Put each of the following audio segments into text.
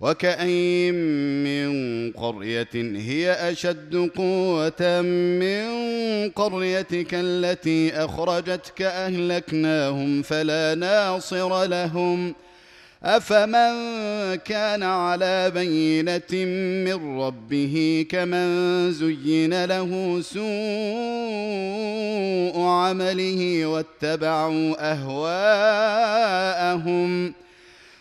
وكأين من قرية هي أشد قوة من قريتك التي أخرجتك أهلكناهم فلا ناصر لهم. أفمن كان على بينة من ربه كمن زين له سوء عمله واتبعوا أهواءهم.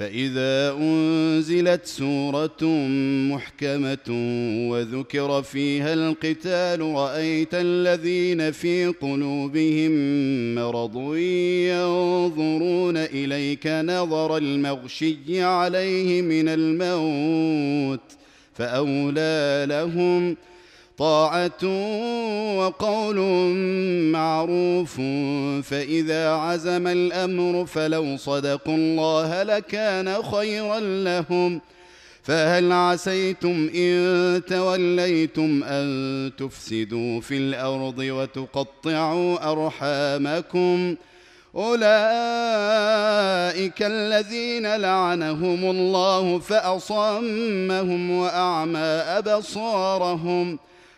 فإذا أنزلت سورة محكمة وذكر فيها القتال رأيت الذين في قلوبهم مرض ينظرون إليك نظر المغشي عليه من الموت فأولى لهم طاعة وقول معروف فإذا عزم الأمر فلو صدقوا الله لكان خيرا لهم. فهل عسيتم إن توليتم أن تفسدوا في الأرض وتقطعوا أرحامكم؟ أولئك الذين لعنهم الله فأصمهم وأعمى أبصارهم.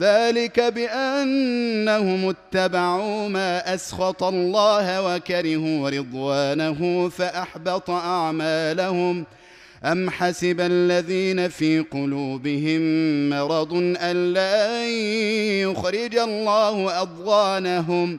ذلك بأنهم اتبعوا ما أسخط الله وكرهوا رضوانه فأحبط أعمالهم. أم حسب الذين في قلوبهم مرض أن لا يخرج الله أضغانهم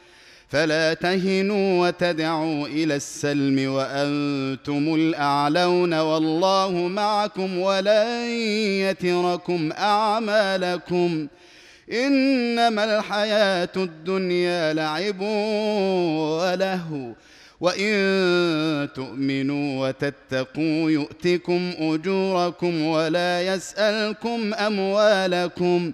فلا تهنوا وتدعوا إلى السلم وأنتم الأعلون والله معكم ولن يتركم أعمالكم. إنما الحياة الدنيا لعب ولهو. وإن تؤمنوا وتتقوا يؤتكم أجوركم ولا يسألكم أموالكم.